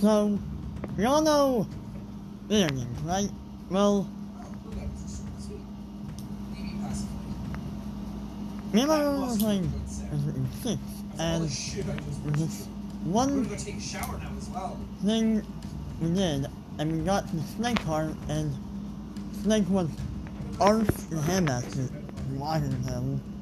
So, we all know video games, right? Well, me and my brother were playing 6, and this one well. thing we did, and we got the Snake card, and Snake was arms and Handmaster in him.